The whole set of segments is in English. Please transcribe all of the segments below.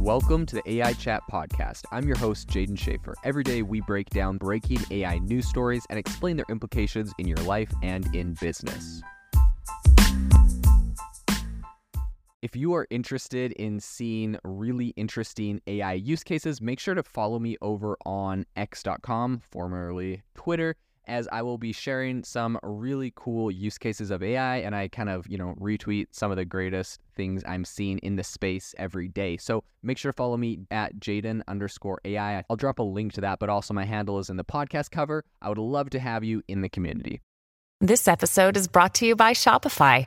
Welcome to the AI Chat Podcast. I'm your host, Jaeden Schafer. Every day we break down breaking AI news stories and explain their implications in your life and in business. If you are interested in seeing really interesting AI use cases, make sure to follow me over on x.com, formerly Twitter as I will be sharing some really cool use cases of AI and I kind of, you know, retweet some of the greatest things I'm seeing in the space every day. So make sure to follow me at Jaeden underscore AI. I'll drop a link to that, but also my handle is in the podcast cover. I would love to have you in the community. This episode is brought to you by Shopify.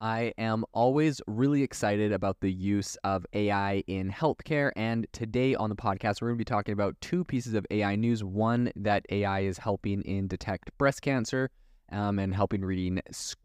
I am always really excited about the use of AI in healthcare. And today on the podcast, we're going to be talking about two pieces of AI news. One, that AI is helping in detect breast cancer um, and helping reading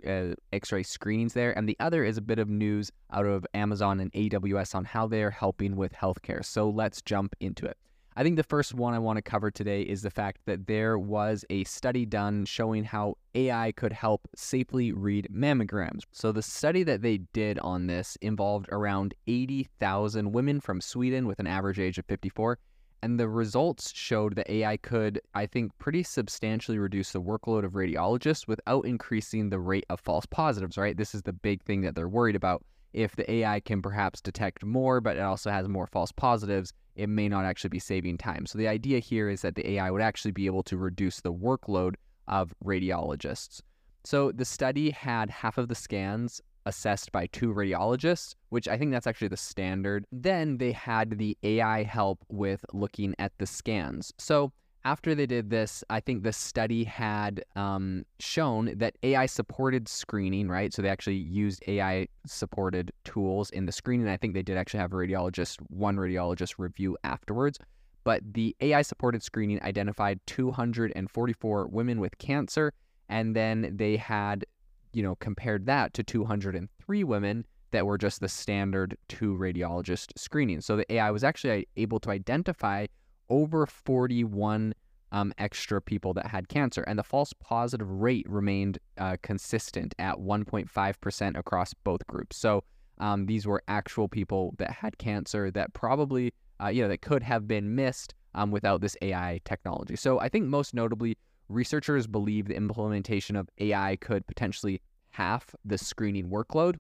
uh, X-ray screenings there. And the other is a bit of news out of Amazon and AWS on how they are helping with healthcare. So let's jump into it. I think the first one I want to cover today is the fact that there was a study done showing how AI could help safely read mammograms. So, the study that they did on this involved around 80,000 women from Sweden with an average age of 54 and the results showed that AI could, I think, pretty substantially reduce the workload of radiologists without increasing the rate of false positives, right? This is the big thing that they're worried about. If the AI can perhaps detect more, but it also has more false positives, it may not actually be saving time. So the idea here is that the AI would actually be able to reduce the workload of radiologists. So the study had half of the scans assessed by two radiologists, which I think that's actually the standard. Then they had the AI help with looking at the scans. So after they did this, I think the study had um, shown that AI supported screening, right? So they actually used AI supported tools in the screening. I think they did actually have a radiologist, one radiologist review afterwards. But the AI supported screening identified 244 women with cancer. And then they had you know, compared that to 203 women that were just the standard two radiologist screening. So the AI was actually able to identify over 41 um, extra people that had cancer, and the false positive rate remained uh, consistent at 1.5% across both groups. So um, these were actual people that had cancer that probably, uh, you know, that could have been missed um, without this AI technology. So I think most notably, researchers believe the implementation of AI could potentially half the screening workload.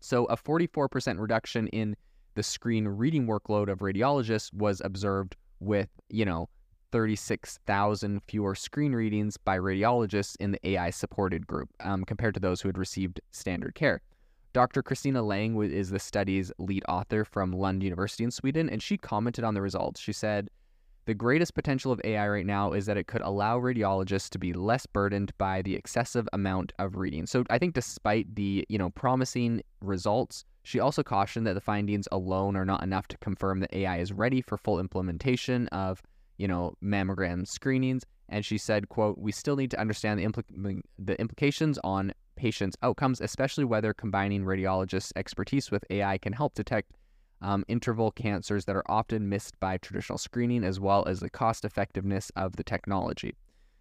So a 44% reduction in the screen reading workload of radiologists was observed with, you know, 36,000 fewer screen readings by radiologists in the AI supported group um, compared to those who had received standard care. Dr. Kristina Lång is the study's lead author from Lund University in Sweden, and she commented on the results. She said, the greatest potential of AI right now is that it could allow radiologists to be less burdened by the excessive amount of reading. So I think despite the, you know, promising results, she also cautioned that the findings alone are not enough to confirm that AI is ready for full implementation of, you know, mammogram screenings. And she said, quote, we still need to understand the, impl- the implications on patients' outcomes, especially whether combining radiologists' expertise with AI can help detect um, interval cancers that are often missed by traditional screening, as well as the cost effectiveness of the technology.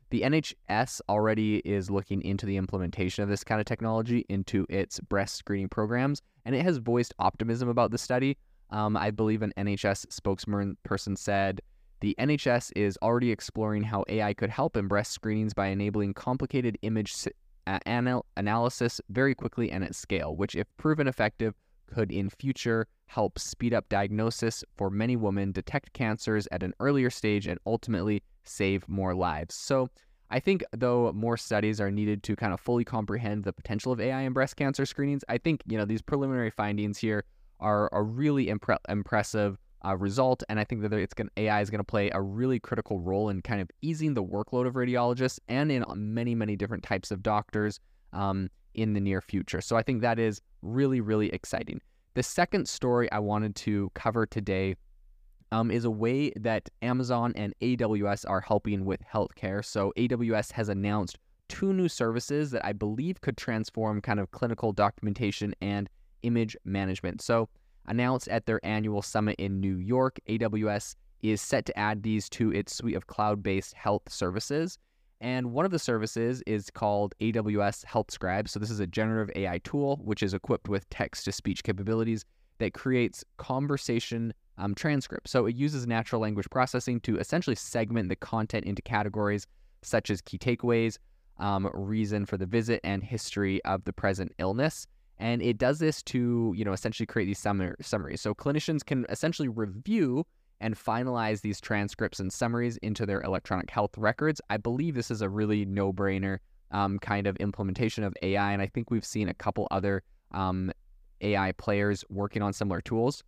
The NHS already is looking into the implementation of this kind of technology into its breast screening programs, and it has voiced optimism about the study. Um, I believe an NHS spokesperson said, the NHS is already exploring how AI could help in breast screenings by enabling complicated image anal- analysis very quickly and at scale, which, if proven effective, could in future help speed up diagnosis for many women, detect cancers at an earlier stage, and ultimately save more lives. So, I think though more studies are needed to kind of fully comprehend the potential of AI in breast cancer screenings, I think you know these preliminary findings here are a really impre- impressive uh, result, and I think that it's going AI is going to play a really critical role in kind of easing the workload of radiologists and in many many different types of doctors um, in the near future. So I think that is really really exciting. The second story I wanted to cover today um, is a way that Amazon and AWS are helping with healthcare. So AWS has announced two new services that I believe could transform kind of clinical documentation and image management. So announced at their annual summit in New York, AWS is set to add these to its suite of cloud-based health services. And one of the services is called AWS Health Scribe. So this is a generative AI tool which is equipped with text to speech capabilities that creates conversation um, transcripts. So it uses natural language processing to essentially segment the content into categories such as key takeaways, um, reason for the visit, and history of the present illness. And it does this to, you know, essentially create these summaries. So clinicians can essentially review and finalize these transcripts and summaries into their electronic health records. I believe this is a really no brainer um, kind of implementation of AI. And I think we've seen a couple other um, AI players working on similar tools.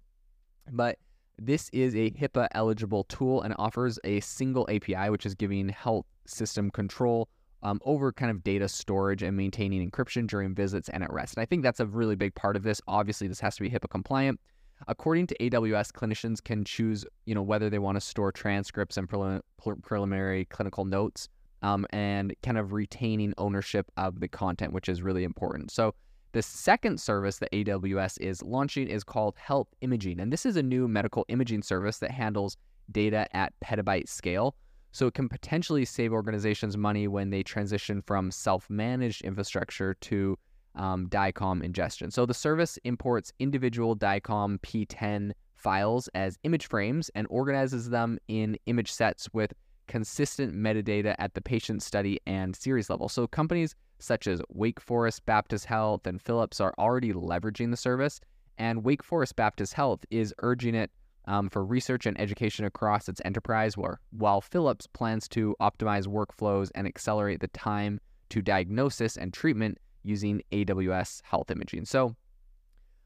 But this is a HIPAA eligible tool and offers a single API, which is giving health system control um, over kind of data storage and maintaining encryption during visits and at rest. And I think that's a really big part of this. Obviously, this has to be HIPAA compliant. According to AWS, clinicians can choose, you know, whether they want to store transcripts and prelim- preliminary clinical notes, um, and kind of retaining ownership of the content, which is really important. So the second service that AWS is launching is called Health Imaging, and this is a new medical imaging service that handles data at petabyte scale. So it can potentially save organizations money when they transition from self-managed infrastructure to um, DICOM ingestion. So the service imports individual DICOM P10 files as image frames and organizes them in image sets with consistent metadata at the patient study and series level. So companies such as Wake Forest Baptist Health and Philips are already leveraging the service, and Wake Forest Baptist Health is urging it um, for research and education across its enterprise, where, while Philips plans to optimize workflows and accelerate the time to diagnosis and treatment using AWS Health Imaging. So,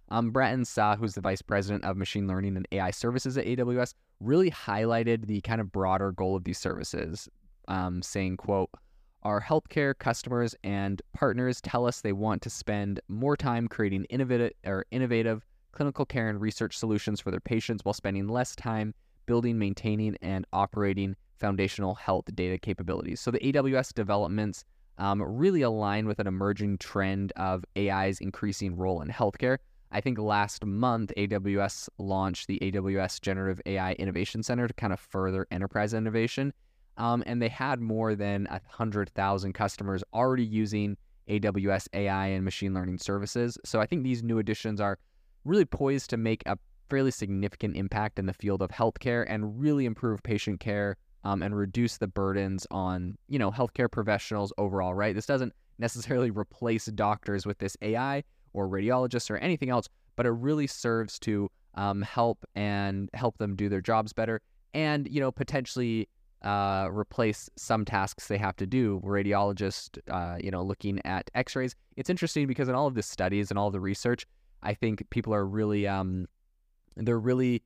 um, Bratin Saha, who's the vice president of machine learning and AI services at AWS, really highlighted the kind of broader goal of these services, um, saying, "quote Our healthcare customers and partners tell us they want to spend more time creating innovative or innovative clinical care and research solutions for their patients while spending less time building, maintaining, and operating foundational health data capabilities." So the AWS developments um, really align with an emerging trend of AI's increasing role in healthcare. I think last month, AWS launched the AWS Generative AI Innovation Center to kind of further enterprise innovation. Um, and they had more than 100,000 customers already using AWS AI and machine learning services. So I think these new additions are really poised to make a fairly significant impact in the field of healthcare and really improve patient care um, and reduce the burdens on you know healthcare professionals overall. Right, this doesn't necessarily replace doctors with this AI or radiologists or anything else, but it really serves to um, help and help them do their jobs better, and you know potentially uh, replace some tasks they have to do. Radiologists, uh, you know, looking at X-rays. It's interesting because in all of the studies and all the research, I think people are really um, they're really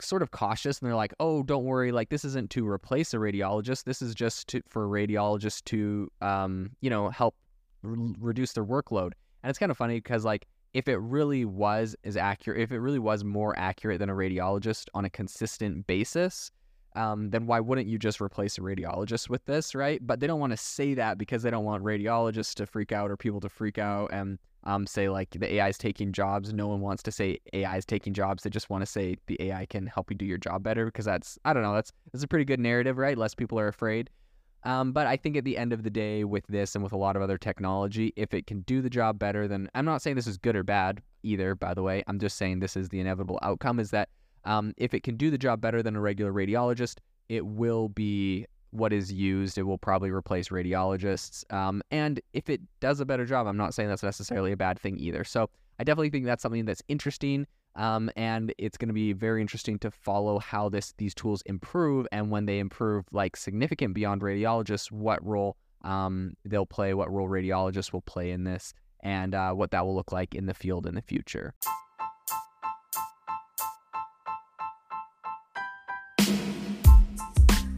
sort of cautious and they're like, oh, don't worry, like this isn't to replace a radiologist. This is just to, for radiologists to, um, you know, help re- reduce their workload. And it's kind of funny because like if it really was as accurate, if it really was more accurate than a radiologist on a consistent basis, um, then why wouldn't you just replace a radiologist with this, right? But they don't want to say that because they don't want radiologists to freak out or people to freak out and um, say like the AI is taking jobs. No one wants to say AI is taking jobs. They just want to say the AI can help you do your job better because that's I don't know that's that's a pretty good narrative, right? Less people are afraid. Um, but I think at the end of the day, with this and with a lot of other technology, if it can do the job better, then I'm not saying this is good or bad either. By the way, I'm just saying this is the inevitable outcome. Is that um, if it can do the job better than a regular radiologist, it will be what is used. It will probably replace radiologists. Um, and if it does a better job, I'm not saying that's necessarily a bad thing either. So I definitely think that's something that's interesting. Um, and it's going to be very interesting to follow how this these tools improve and when they improve like significant beyond radiologists, what role um, they'll play, what role radiologists will play in this, and uh, what that will look like in the field in the future.